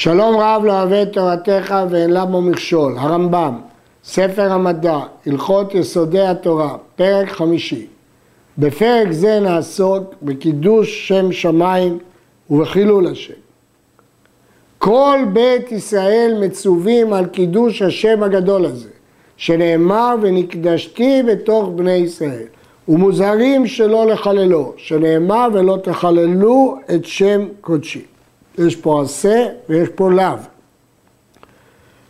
שלום רב לא אוהב את תורתך ואין לה בו מכשול, הרמב"ם, ספר המדע, הלכות יסודי התורה, פרק חמישי. בפרק זה נעסוק בקידוש שם שמיים ובחילול השם. כל בית ישראל מצווים על קידוש השם הגדול הזה, שנאמר ונקדשתי בתוך בני ישראל, ומוזהרים שלא לחללו, שנאמר ולא תחללו את שם קודשי. יש פה עשה ויש פה לאו.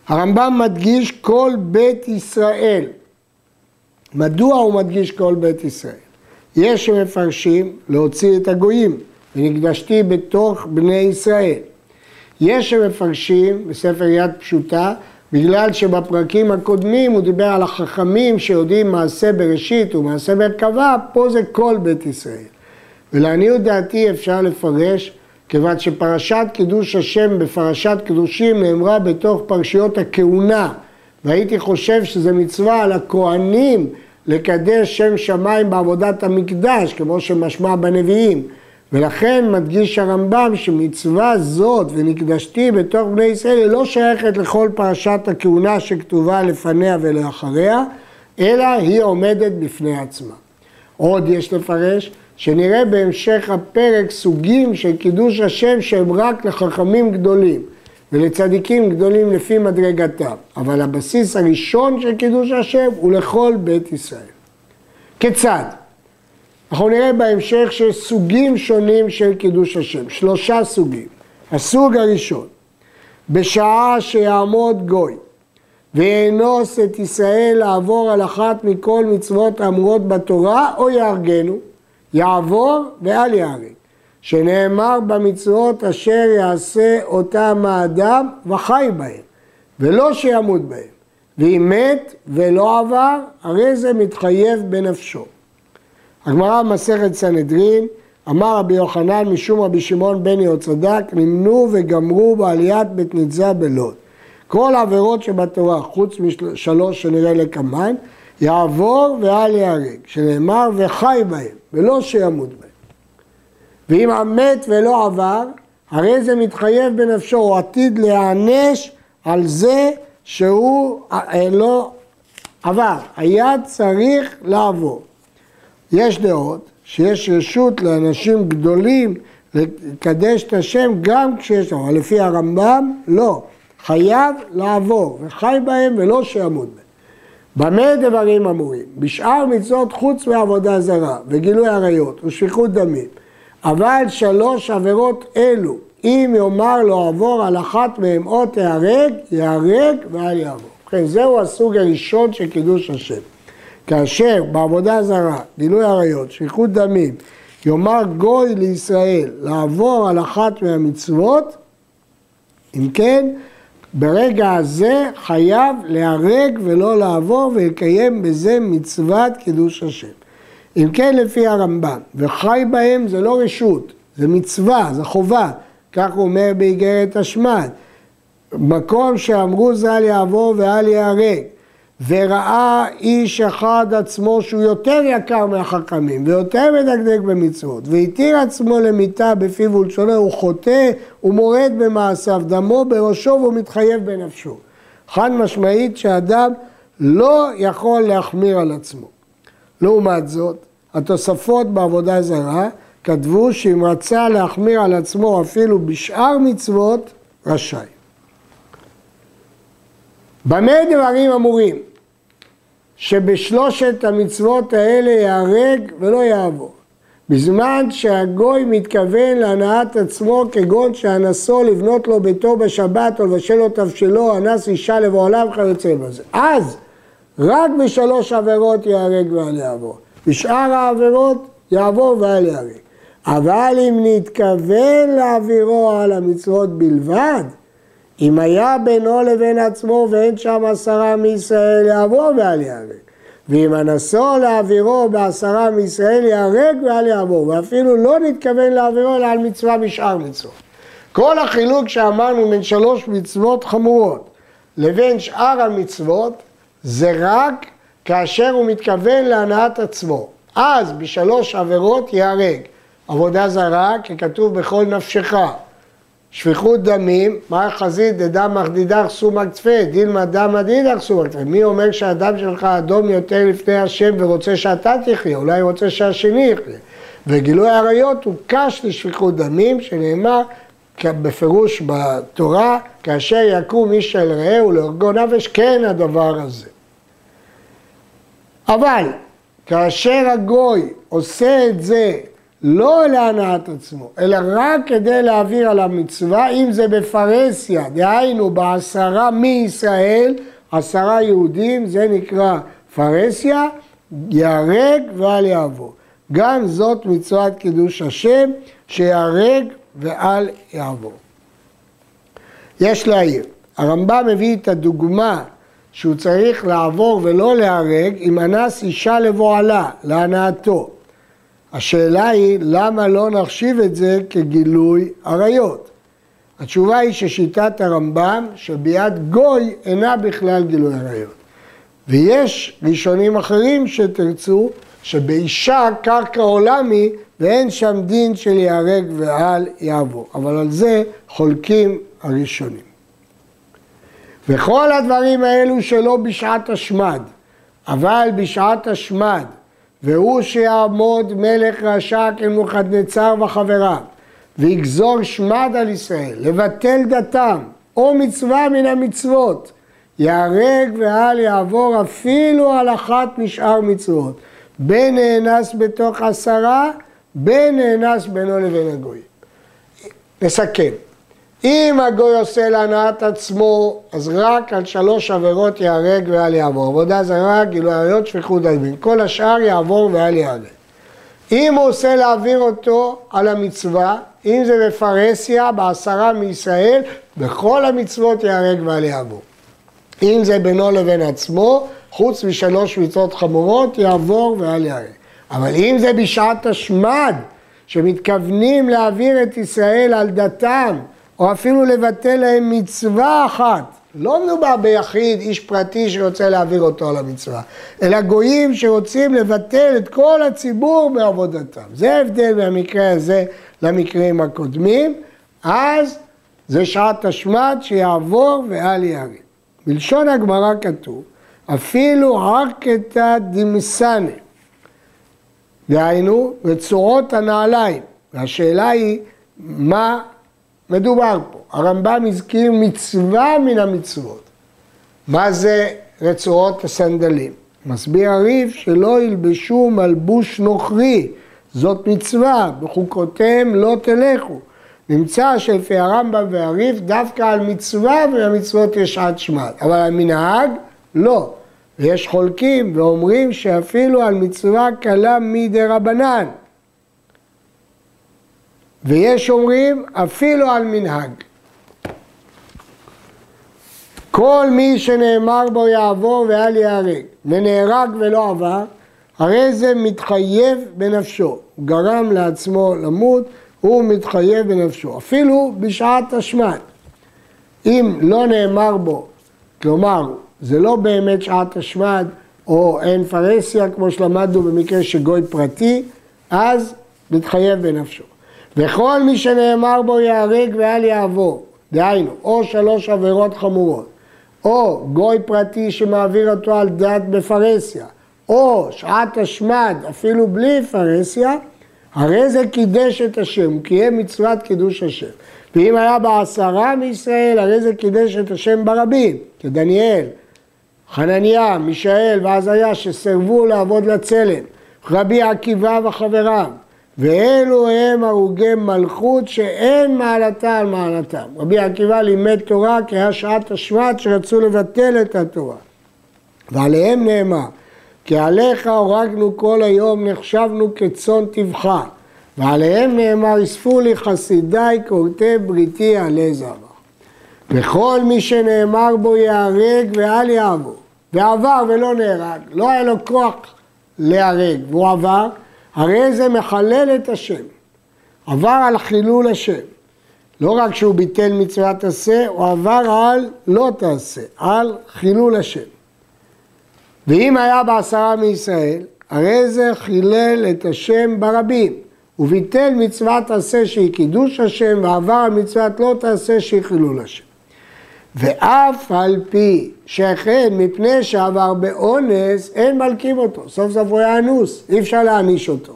הרמב"ם מדגיש כל בית ישראל. מדוע הוא מדגיש כל בית ישראל? יש שמפרשים להוציא את הגויים, ונקדשתי בתוך בני ישראל. יש שמפרשים בספר יד פשוטה, בגלל שבפרקים הקודמים הוא דיבר על החכמים שיודעים מעשה בראשית ומעשה מרכבה, פה זה כל בית ישראל. ולעניות דעתי אפשר לפרש כיוון שפרשת קידוש השם בפרשת קדושים נאמרה בתוך פרשיות הכהונה והייתי חושב שזה מצווה על הכהנים לקדש שם שמיים בעבודת המקדש כמו שמשמע בנביאים ולכן מדגיש הרמב"ם שמצווה זאת ונקדשתי בתוך בני ישראל היא לא שייכת לכל פרשת הכהונה שכתובה לפניה ולאחריה אלא היא עומדת בפני עצמה. עוד יש לפרש שנראה בהמשך הפרק סוגים של קידוש השם שהם רק לחכמים גדולים ולצדיקים גדולים לפי מדרגתם, אבל הבסיס הראשון של קידוש השם הוא לכל בית ישראל. כיצד? אנחנו נראה בהמשך שיש סוגים שונים של קידוש השם, שלושה סוגים. הסוג הראשון, בשעה שיעמוד גוי ויאנוס את ישראל לעבור על אחת מכל מצוות האמורות בתורה או יהרגנו, יעבור ואל יהרג, שנאמר במצוות אשר יעשה אותם האדם וחי בהם, ולא שימות בהם, ואם מת ולא עבר, הרי זה מתחייב בנפשו. הגמרא במסכת סנהדרין, אמר רבי יוחנן משום רבי שמעון בן יהוצדק, נמנו וגמרו בעליית בית ניצה בלוד. כל העבירות שבתורה, חוץ משלוש שנראה לקמן, יעבור ואל ייהרג, שנאמר וחי בהם, ולא שימות בהם. ואם המת ולא עבר, הרי זה מתחייב בנפשו, הוא עתיד להיענש על זה שהוא אה, לא עבר, היה צריך לעבור. יש דעות שיש רשות לאנשים גדולים לקדש את השם גם כשיש אבל לפי הרמב"ם לא, חייב לעבור וחי בהם ולא שימות בהם. במה דברים אמורים? בשאר מצוות חוץ מעבודה זרה וגילוי עריות ושפיכות דמים. אבל שלוש עבירות אלו, אם יאמר לו עבור על אחת מהם או תיהרג, ייהרג ואל יעבור. כן, זהו הסוג הראשון של קידוש השם. כאשר בעבודה זרה, גילוי עריות, שפיכות דמים, יאמר גוי לישראל לעבור על אחת מהמצוות, אם כן, ברגע הזה חייב להרג ולא לעבור ויקיים בזה מצוות קידוש השם. אם כן לפי הרמב"ם, וחי בהם זה לא רשות, זה מצווה, זה חובה, כך הוא אומר באיגרת השמד. מקום שאמרו ז"ל יעבור ואל ייהרג, וראה איש אחד עצמו שהוא יותר יקר מהחכמים ויותר מדקדק במצוות והתיר עצמו למיתה בפיו ולשונו הוא חוטא ומורד במעשיו דמו בראשו והוא מתחייב בנפשו. חד משמעית שאדם לא יכול להחמיר על עצמו. לעומת זאת התוספות בעבודה זרה כתבו שאם רצה להחמיר על עצמו אפילו בשאר מצוות רשאי. במה דברים אמורים? שבשלושת המצוות האלה ייהרג ולא יעבור. בזמן שהגוי מתכוון להנאת עצמו כגון שאנסו לבנות לו ביתו בשבת או לבשל לו תבשלו, אנס אישה לבעולם וכיוצא בזה. אז רק בשלוש עבירות ייהרג ואל יעבור. בשאר העבירות יעבור ואל יהרג. אבל אם נתכוון להעבירו על המצוות בלבד, אם היה בינו לבין עצמו ואין שם עשרה מישראל יעבור ואל יהרג. ואם אנסו להעבירו בעשרה מישראל יהרג ואל יעבור. ואפילו לא נתכוון להעבירו אלא על מצווה משאר מצוות. כל החילוק שאמרנו בין שלוש מצוות חמורות לבין שאר המצוות זה רק כאשר הוא מתכוון להנאת עצמו. אז בשלוש עבירות ייהרג. עבודה זרה, ככתוב בכל נפשך. שפיכות דמים, מה חזית דדם מחדידך סומק תפה, דילמה דם מדידך סומק תפה. מי אומר שהדם שלך אדום יותר לפני השם ורוצה שאתה תחיה, אולי רוצה שהשני יחיה. וגילוי עריות הוא קש לשפיכות דמים, שנאמר בפירוש בתורה, כאשר יקום איש אל רעהו להורגו נפש, כן הדבר הזה. אבל כאשר הגוי עושה את זה לא להנאת עצמו, אלא רק כדי להעביר על המצווה, אם זה בפרהסיה, דהיינו בעשרה מישראל, עשרה יהודים, זה נקרא פרהסיה, ייהרג ואל יעבור. גם זאת מצוות קידוש השם, שיהרג ואל יעבור. יש להעיר, הרמב"ם מביא את הדוגמה שהוא צריך לעבור ולא להרג אם אנס אישה לבועלה, להנאתו. השאלה היא, למה לא נחשיב את זה כגילוי עריות? התשובה היא ששיטת הרמב"ם, שביד גוי אינה בכלל גילוי עריות. ויש ראשונים אחרים שתרצו, שבאישה קרקע עולמי ואין שם דין של ייהרג ואל יעבור. אבל על זה חולקים הראשונים. וכל הדברים האלו שלא בשעת השמד, אבל בשעת השמד, והוא שיעמוד מלך רשע כמוחדנצר וחבריו, ויגזור שמד על ישראל, לבטל דתם, או מצווה מן המצוות, ייהרג ואל יעבור אפילו על אחת משאר מצוות, בין נאנס בתוך עשרה, בין נאנס בינו לבין הגויים. נסכם. אם הגוי עושה להנאת עצמו, אז רק על שלוש עבירות ייהרג ואל יעבור. עבודה זרה, גילוי עריות, שפיכות דמים. כל השאר יעבור ואל ייהרג. אם הוא עושה להעביר אותו על המצווה, אם זה בפרהסיה, בעשרה מישראל, בכל המצוות ייהרג ואל יעבור. אם זה בינו לבין עצמו, חוץ משלוש מצוות חמורות, יעבור ואל ייהרג. אבל אם זה בשעת השמד, שמתכוונים להעביר את ישראל על דתם, או אפילו לבטל להם מצווה אחת. לא מדובר ביחיד, איש פרטי שרוצה להעביר אותו על המצווה, אלא גויים שרוצים לבטל את כל הציבור בעבודתם. זה ההבדל מהמקרה הזה למקרים הקודמים. אז זה שעת השמד שיעבור ואל יהרג. בלשון הגמרא כתוב, אפילו ערקתא דמסנה, דהיינו רצועות הנעליים. והשאלה היא, מה מדובר פה. הרמב"ם הזכיר מצווה מן המצוות. מה זה רצועות הסנדלים? מסביר הריף שלא ילבשו מלבוש נוכרי, זאת מצווה, בחוקותיהם לא תלכו. נמצא שלפי הרמב"ם והריף דווקא על מצווה ובמצוות יש עד שמד, אבל על מנהג לא. ויש חולקים ואומרים שאפילו על מצווה קלה מדי רבנן. ויש אומרים אפילו על מנהג. כל מי שנאמר בו יעבור ואל ייהרג, ונהרג ולא עבר, הרי זה מתחייב בנפשו. הוא גרם לעצמו למות, הוא מתחייב בנפשו, אפילו בשעת השמד. אם לא נאמר בו, כלומר, זה לא באמת שעת השמד, או אין פרהסיה, כמו שלמדנו במקרה של גוי פרטי, אז מתחייב בנפשו. וכל מי שנאמר בו ייהרג ואל יעבור, דהיינו, או שלוש עבירות חמורות, או גוי פרטי שמעביר אותו על דת בפרהסיה, או שעת השמד אפילו בלי פרהסיה, הרי זה קידש את השם, קיים מצוות קידוש השם. ואם היה בעשרה מישראל, הרי זה קידש את השם ברבים, כדניאל, חנניה, מישאל ועזריה שסירבו לעבוד לצלם, רבי עקיבא וחבריו. ואלו הם הרוגי מלכות שאין מעלתה על מעלתם. רבי עקיבא לימד תורה כי היה שעת השמט שרצו לבטל את התורה. ועליהם נאמר, כי עליך הורגנו כל היום נחשבנו כצאן טבחה. ועליהם נאמר, אספו לי חסידיי כורתי בריתי עלי זרע. וכל מי שנאמר בו ייהרג ואל יעבור. ועבר ולא נהרג, לא היה לו כוח להרג, והוא עבר, הרי זה מחלל את השם. עבר על חילול השם. לא רק שהוא ביטל מצוות עשה, הוא עבר על לא תעשה, על חילול השם. ואם היה בעשרה מישראל, הרי זה חילל את השם ברבים. וביטל מצוות עשה שהיא קידוש השם, ועבר על מצוות לא תעשה שהיא חילול השם. ואף על פי שאכן מפני שעבר באונס, אין מלקים אותו. סוף סוף הוא היה אנוס, אי אפשר להעניש אותו.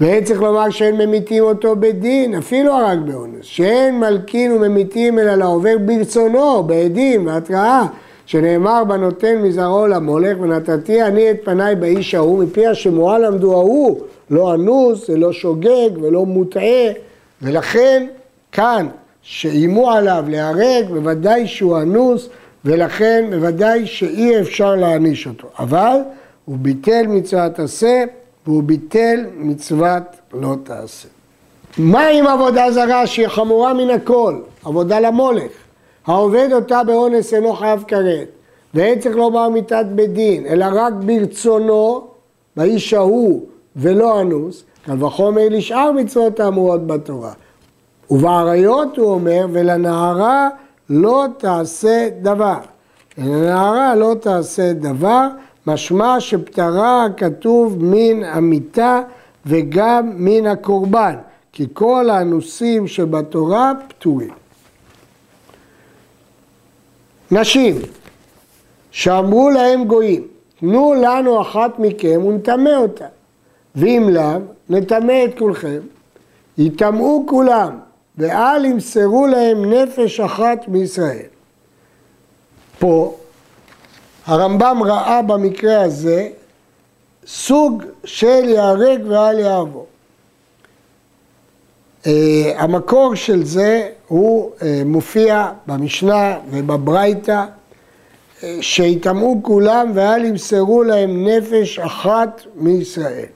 ואין צריך לומר שאין ממיתים אותו בדין, אפילו הרג באונס. שאין מלקין וממיתים אלא לעובר ברצונו, בעדים, בהתראה, שנאמר בנותן מזרעו למולך, ונתתי אני את פניי באיש ההוא, מפי השמועה למדו ההוא, לא אנוס ולא שוגג ולא מוטעה, ולכן כאן שאיימו עליו להרג, בוודאי שהוא אנוס, ולכן בוודאי שאי אפשר להעניש אותו. אבל הוא ביטל מצוות עשה, והוא ביטל מצוות לא תעשה. מה עם עבודה זרה שהיא חמורה מן הכל? עבודה למולך. העובד אותה באונס אינו חייב כרת, ואין צריך לומר מיתת בית דין, אלא רק ברצונו, באיש ההוא ולא אנוס, קל וחומר לשאר מצוות האמורות בתורה. ובעריות הוא אומר, ולנערה לא תעשה דבר. ולנערה לא תעשה דבר, משמע שפטרה כתוב מן המיטה וגם מן הקורבן, כי כל האנוסים שבתורה פטורים. נשים שאמרו להם גויים, תנו לנו אחת מכם ונטמא אותה, ואם לאו, נטמא את כולכם. יטמאו כולם, ואל ימסרו להם נפש אחת מישראל. פה הרמב"ם ראה במקרה הזה סוג של ייהרג ואל יעבור. Uh, המקור של זה הוא uh, מופיע במשנה ובברייתא, uh, שיטמעו כולם ואל ימסרו להם נפש אחת מישראל.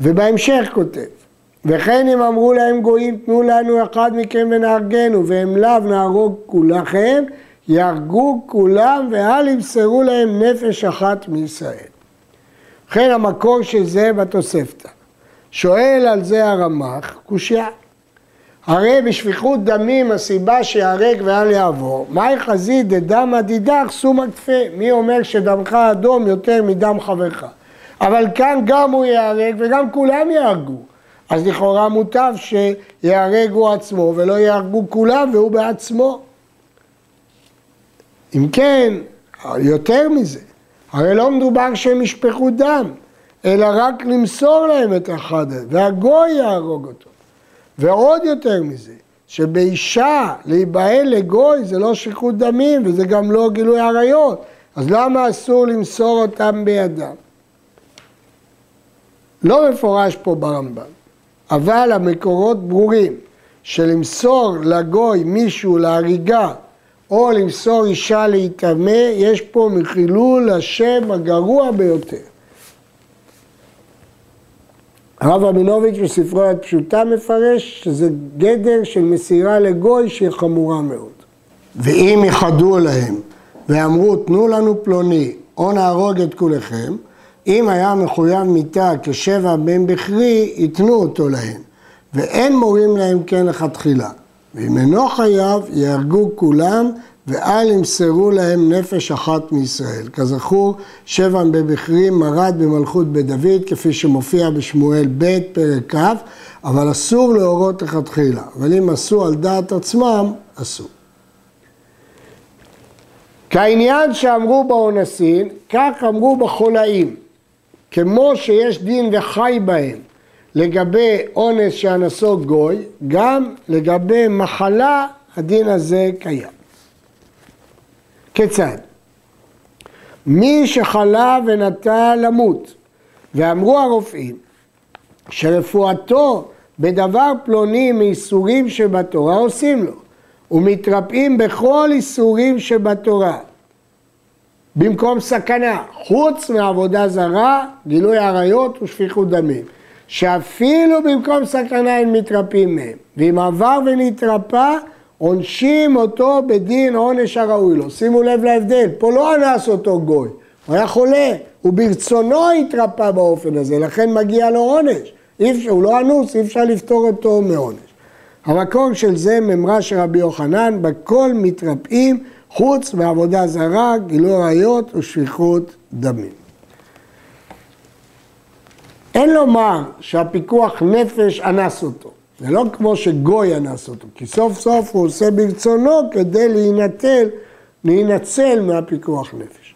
ובהמשך כותב, וכן אם אמרו להם גויים תנו לנו אחד מכם ונהרגנו והם לאו נהרוג כולכם יהרגו כולם ואל ימסרו להם נפש אחת מישראל. ובכן המקור של זה בתוספתא. שואל על זה הרמ"ח, קושייה. הרי בשפיכות דמים הסיבה שיהרג ואל יעבור, מהי חזית דדמא דידך סומא כפה? מי אומר שדמך אדום יותר מדם חברך? אבל כאן גם הוא ייהרג וגם כולם יהרגו. אז לכאורה מוטב שיהרג הוא עצמו ולא יהרגו כולם והוא בעצמו. אם כן, יותר מזה, הרי לא מדובר שהם ישפכו דם, אלא רק למסור להם את אחד, והגוי יהרוג אותו. ועוד יותר מזה, שבאישה להיבהל לגוי זה לא שפיכות דמים וזה גם לא גילוי עריות, אז למה אסור למסור אותם בידם? לא מפורש פה ברמב"ם, אבל המקורות ברורים שלמסור לגוי מישהו להריגה או למסור אישה להיטמא, יש פה מחילול השם הגרוע ביותר. הרב רבינוביץ' בספרו יד פשוטה מפרש שזה גדר של מסירה לגוי שהיא חמורה מאוד. ואם יחדו להם ואמרו תנו לנו פלוני או נהרוג את כולכם, אם היה מחויב מיתה כשבע בן בכרי, ייתנו אותו להם, ואין מורים להם כן לכתחילה. ואם אינו חייב, יהרגו כולם, ואל ימסרו להם נפש אחת מישראל. כזכור, שבע בבכרי מרד במלכות בית דוד, כפי שמופיע בשמואל ב', פרק כ', אבל אסור להורות לכתחילה. אבל אם עשו על דעת עצמם, אסור. כעניין שאמרו באונסין, כך אמרו בחולאים. כמו שיש דין וחי בהם לגבי אונס שאנסו גוי, גם לגבי מחלה הדין הזה קיים. כיצד? מי שחלה ונטה למות, ואמרו הרופאים שרפואתו בדבר פלוני מאיסורים שבתורה עושים לו, ומתרפאים בכל איסורים שבתורה, במקום סכנה, חוץ מעבודה זרה, גילוי עריות ושפיכות דמים. שאפילו במקום סכנה הם מתרפאים מהם. ואם עבר ונתרפא, עונשים אותו בדין עונש הראוי לו. שימו לב להבדל, פה לא אנס אותו גוי, הוא היה חולה, הוא ברצונו התרפא באופן הזה, לכן מגיע לו עונש. אפשר, הוא לא אנוס, אי אפשר לפטור אותו מעונש. המקור של זה ממרה של רבי יוחנן, בכל מתרפאים חוץ מעבודה זרה, גילוי ראיות ושפיכות דמים. אין לומר שהפיקוח נפש אנס אותו. זה לא כמו שגוי אנס אותו, כי סוף סוף הוא עושה ברצונו כדי להינצל, להינצל מהפיקוח נפש.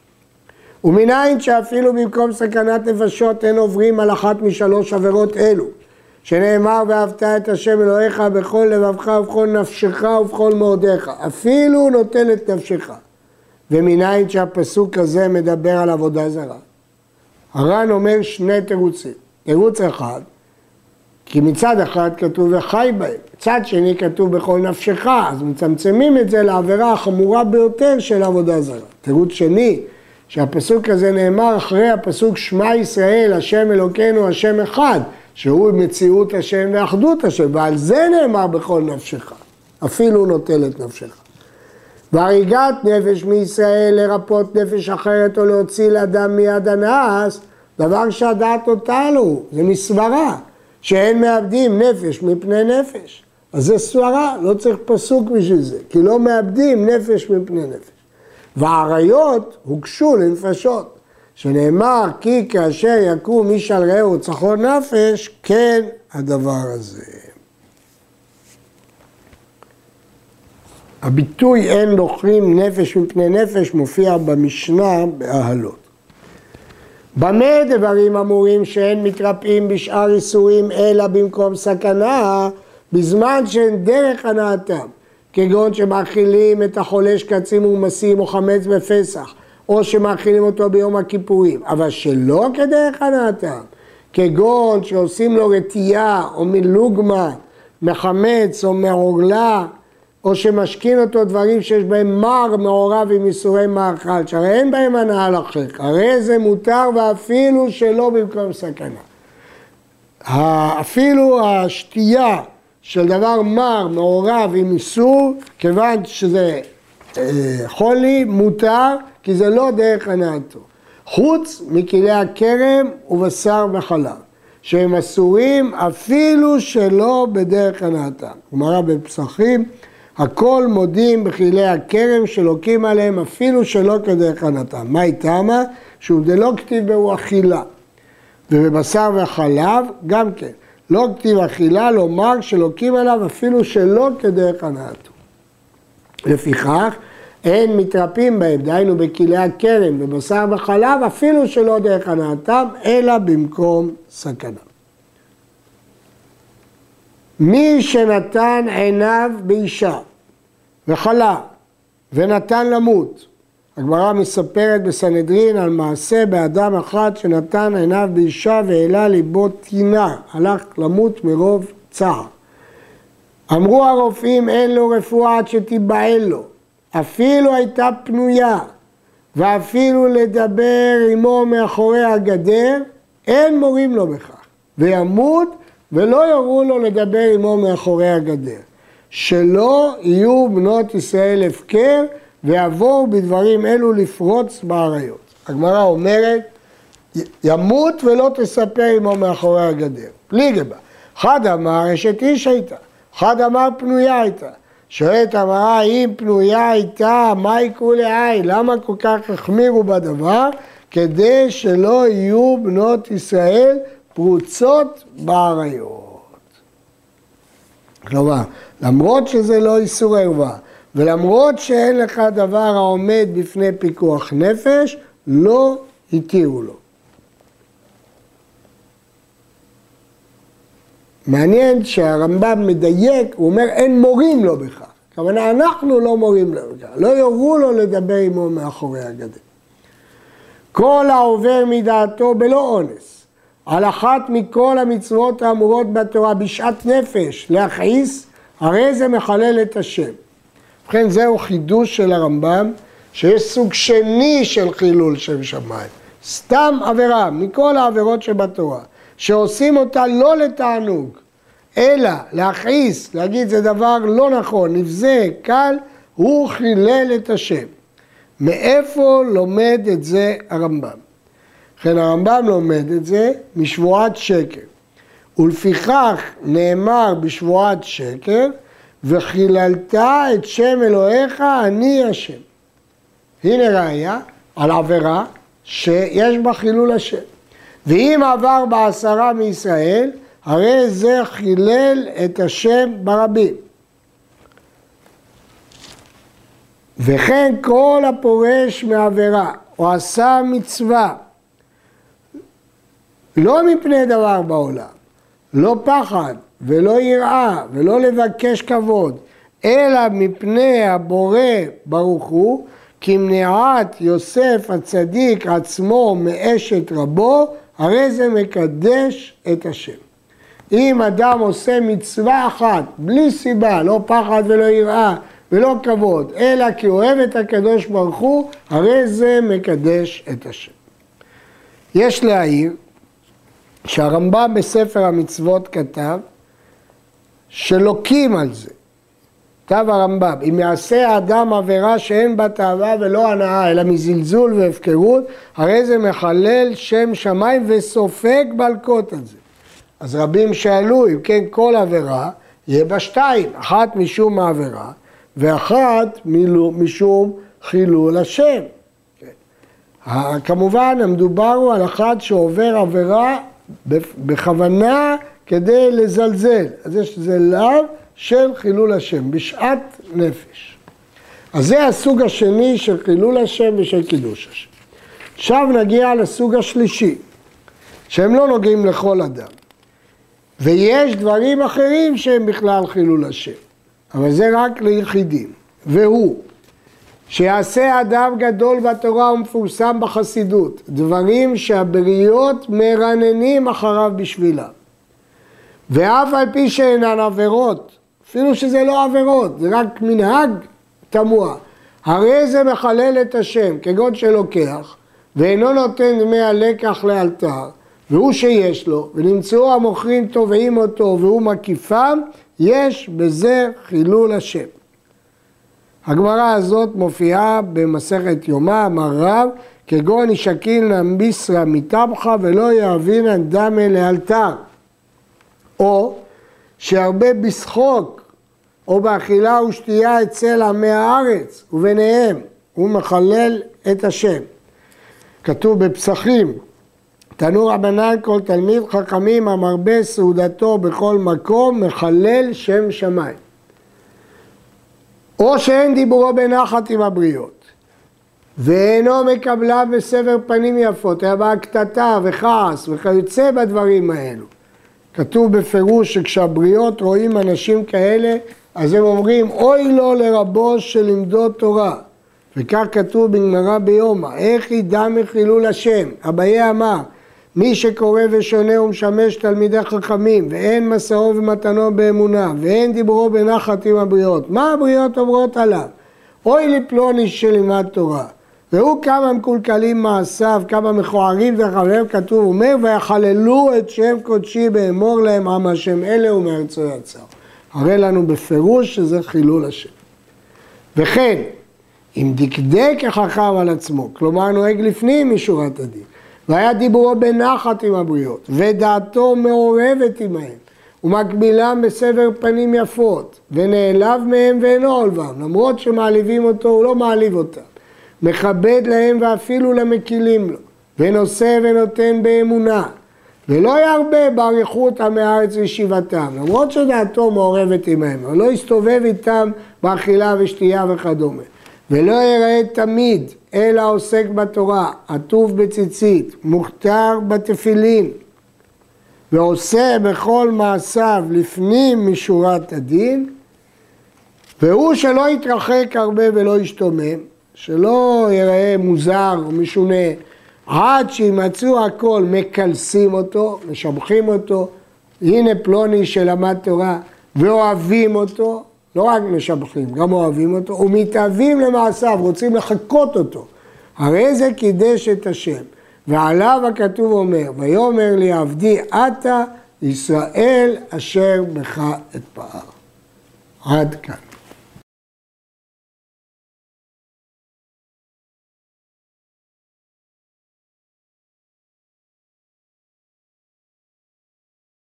ומנין שאפילו במקום סכנת נפשות אין עוברים על אחת משלוש עבירות אלו, שנאמר ואהבת את השם אלוהיך בכל לבבך ובכל נפשך ובכל מאודיך, אפילו נוטל את נפשך. ומנין שהפסוק הזה מדבר על עבודה זרה. הר"ן אומר שני תירוצים. תירוץ אחד, כי מצד אחד כתוב וחי בהם, מצד שני כתוב בכל נפשך, אז מצמצמים את זה לעבירה החמורה ביותר של עבודה זרה. תירוץ שני, שהפסוק הזה נאמר אחרי הפסוק שמע ישראל, השם אלוקינו, השם אחד, שהוא מציאות השם ואחדות השם, ועל זה נאמר בכל נפשך, אפילו נוטל את נפשך. והריגת נפש מישראל לרפות נפש אחרת או להוציא לאדם מיד הנאס, דבר שהדעת אותנו, זה מסברה, שאין מאבדים נפש מפני נפש. אז זה סברה, לא צריך פסוק בשביל זה, כי לא מאבדים נפש מפני נפש. והעריות הוגשו לנפשות, שנאמר כי כאשר יקום איש על רעהו צחון נפש, כן הדבר הזה. הביטוי אין לוכרים נפש מפני נפש מופיע במשנה באהלות. במה דברים אמורים שאין מתרפאים בשאר איסורים אלא במקום סכנה בזמן שאין דרך הנאתם כגון שמאכילים את החולה שקצים ומסים או חמץ בפסח או שמאכילים אותו ביום הכיפורים אבל שלא כדרך הנאתם כגון שעושים לו רטייה או מלוגמה מחמץ או מעורלה או שמשכין אותו דברים שיש בהם מר מעורב עם איסורי מאכל, שהרי אין בהם הנאה לחך, הרי זה מותר ואפילו שלא במקום סכנה. אפילו השתייה של דבר מר מעורב עם איסור, כיוון שזה אה, חולי, מותר, כי זה לא דרך הנאתו. חוץ מכלי הכרם ובשר וחלב, שהם אסורים אפילו שלא בדרך הנאתם. גמרא בפסחים הכל מודים בכלי הכרם שלוקים עליהם אפילו שלא כדרך הנתם. מה איתמה? שהוא דלא כתיב בהו אכילה. ובבשר וחלב גם כן. לא כתיב אכילה, לומר שלוקים עליו אפילו שלא כדרך הנאתו. לפיכך, אין מתרפים בהם, דהיינו בכלי הכרם, בבשר וחלב, אפילו שלא דרך הנאתם, אלא במקום סכנה. מי שנתן עיניו באישה וחלה ונתן למות. הגמרא מספרת בסנהדרין על מעשה באדם אחד שנתן עיניו באישה והעלה ליבו טינה, הלך למות מרוב צער. אמרו הרופאים אין לו רפואה עד שתיבהל לו, אפילו הייתה פנויה ואפילו לדבר עמו מאחורי הגדר, אין מורים לו בכך, וימות ולא יורו לו לדבר עמו מאחורי הגדר. שלא יהיו בנות ישראל הפקר ויבואו בדברים אלו לפרוץ באריות. הגמרא אומרת, ימות ולא תספר עמו מאחורי הגדר. בלי גבה. אחד אמר אשת איש הייתה, אחד אמר פנויה הייתה. שואלת אמרה, אם פנויה הייתה, מה יקרו לעין? למה כל כך החמירו בדבר? כדי שלא יהיו בנות ישראל פרוצות באריות. כלומר, למרות שזה לא איסור ערווה, ולמרות שאין לך דבר העומד בפני פיקוח נפש, לא התירו לו. מעניין שהרמב"ם מדייק, הוא אומר אין מורים לו בכך. הכוונה אנחנו לא מורים לו בכך, לא יורו לו לדבר עמו מאחורי הגדר. כל העובר מדעתו בלא אונס, על אחת מכל המצוות האמורות בתורה בשעת נפש להכעיס, הרי זה מחלל את השם. ובכן זהו חידוש של הרמב"ם, שיש סוג שני של חילול שם שמיים. סתם עבירה מכל העבירות שבתורה, שעושים אותה לא לתענוג, אלא להכעיס, להגיד זה דבר לא נכון, נבזה, קל, הוא חילל את השם. מאיפה לומד את זה הרמב"ם? לכן הרמב"ם לומד את זה משבועת שקר. ולפיכך נאמר בשבועת שקר, וחיללת את שם אלוהיך אני השם. הנה ראיה על עבירה שיש בה חילול השם. ואם עבר בעשרה מישראל, הרי זה חילל את השם ברבים. וכן כל הפורש מעבירה או עשה מצווה לא מפני דבר בעולם, לא פחד ולא יראה ולא לבקש כבוד, אלא מפני הבורא ברוך הוא, כמניעת יוסף הצדיק עצמו מאשת רבו, הרי זה מקדש את השם. אם אדם עושה מצווה אחת, בלי סיבה, לא פחד ולא יראה ולא כבוד, אלא כי אוהב את הקדוש ברוך הוא, הרי זה מקדש את השם. יש להעיר שהרמב"ם בספר המצוות כתב שלוקים על זה. כתב הרמב"ם, אם יעשה האדם עבירה שאין בה תאווה ולא הנאה, אלא מזלזול והפקרות, הרי זה מחלל שם שמיים וסופג בלקות על זה. אז רבים שאלו, אם כן כל עבירה, יהיה בה שתיים, אחת משום העבירה, ואחת משום חילול השם. כמובן, המדובר הוא על אחד שעובר עבירה בכוונה כדי לזלזל. אז יש לזה לאו של חילול השם, בשעת נפש. אז זה הסוג השני של חילול השם ושל קידוש השם. עכשיו נגיע לסוג השלישי, שהם לא נוגעים לכל אדם. ויש דברים אחרים שהם בכלל חילול השם, אבל זה רק ליחידים. והוא, שיעשה אדם גדול בתורה ומפורסם בחסידות, דברים שהבריות מרננים אחריו בשבילם. ואף על פי שאינן עבירות, אפילו שזה לא עבירות, זה רק מנהג תמוה. הרי זה מחלל את השם, כגון שלוקח, ואינו נותן דמי הלקח לאלתר, והוא שיש לו, ונמצאו המוכרים תובעים אותו והוא מקיפם, יש בזה חילול השם. הגמרא הזאת מופיעה במסכת יומא, אמר רב, כגון ישקילנא ביסרא מטבחה ולא יאבינן דמי לאלתר. או שהרבה בשחוק או באכילה ושתייה אצל עמי הארץ וביניהם, הוא מחלל את השם. כתוב בפסחים, תנו רבנן כל תלמיד חכמים המרבה סעודתו בכל מקום מחלל שם שמיים. או שאין דיבורו בנחת עם הבריות, ואינו מקבלה בסבר פנים יפות, היה בה קטטה וכעס וכיוצא בדברים האלו. כתוב בפירוש שכשהבריות רואים אנשים כאלה, אז הם אומרים, אוי לו לרבו שלימדו תורה. וכך כתוב בגמרא ביומא, איך ידע מחילול השם? אביי אמר, מי שקורא ושונה ומשמש תלמידי חכמים, ואין מסעו ומתנו באמונה, ואין דיברו בנחת עם הבריות, מה הבריות אומרות עליו? אוי לפלוני שלימד תורה. והוא כמה מקולקלים מעשיו, כמה מכוערים וחברים, כתוב, אומר, ויחללו את שם קודשי באמור להם עם השם אלה ומארצו יצר. הרי לנו בפירוש שזה חילול השם. וכן, אם דקדק החכם על עצמו, כלומר נוהג לפנים משורת הדין, והיה דיבורו בנחת עם הבריות, ודעתו מעורבת עמהם, ומקבילם בסבר פנים יפות, ונעלב מהם ואינו עולבם, למרות שמעליבים אותו, הוא לא מעליב אותם. מכבד להם ואפילו למקילים לו, ונושא ונותן באמונה, ולא ירבה באריכות עמי הארץ וישיבתם, למרות שדעתו מעורבת עמהם, אבל לא יסתובב איתם באכילה ושתייה וכדומה. ולא יראה תמיד, אלא עוסק בתורה, עטוף בציצית, מוכתר בתפילין, ועושה בכל מעשיו לפנים משורת הדין, והוא שלא יתרחק הרבה ולא ישתומם, שלא ייראה מוזר או משונה, עד שימצאו הכל מקלסים אותו, משבחים אותו, הנה פלוני שלמד תורה, ואוהבים אותו, לא רק משבחים, גם אוהבים אותו, ומתאבים למעשיו, רוצים לחקות אותו. הרי זה קידש את השם. ועליו הכתוב אומר, ויאמר לי עבדי עתה ישראל אשר בך אתפאר. עד כאן.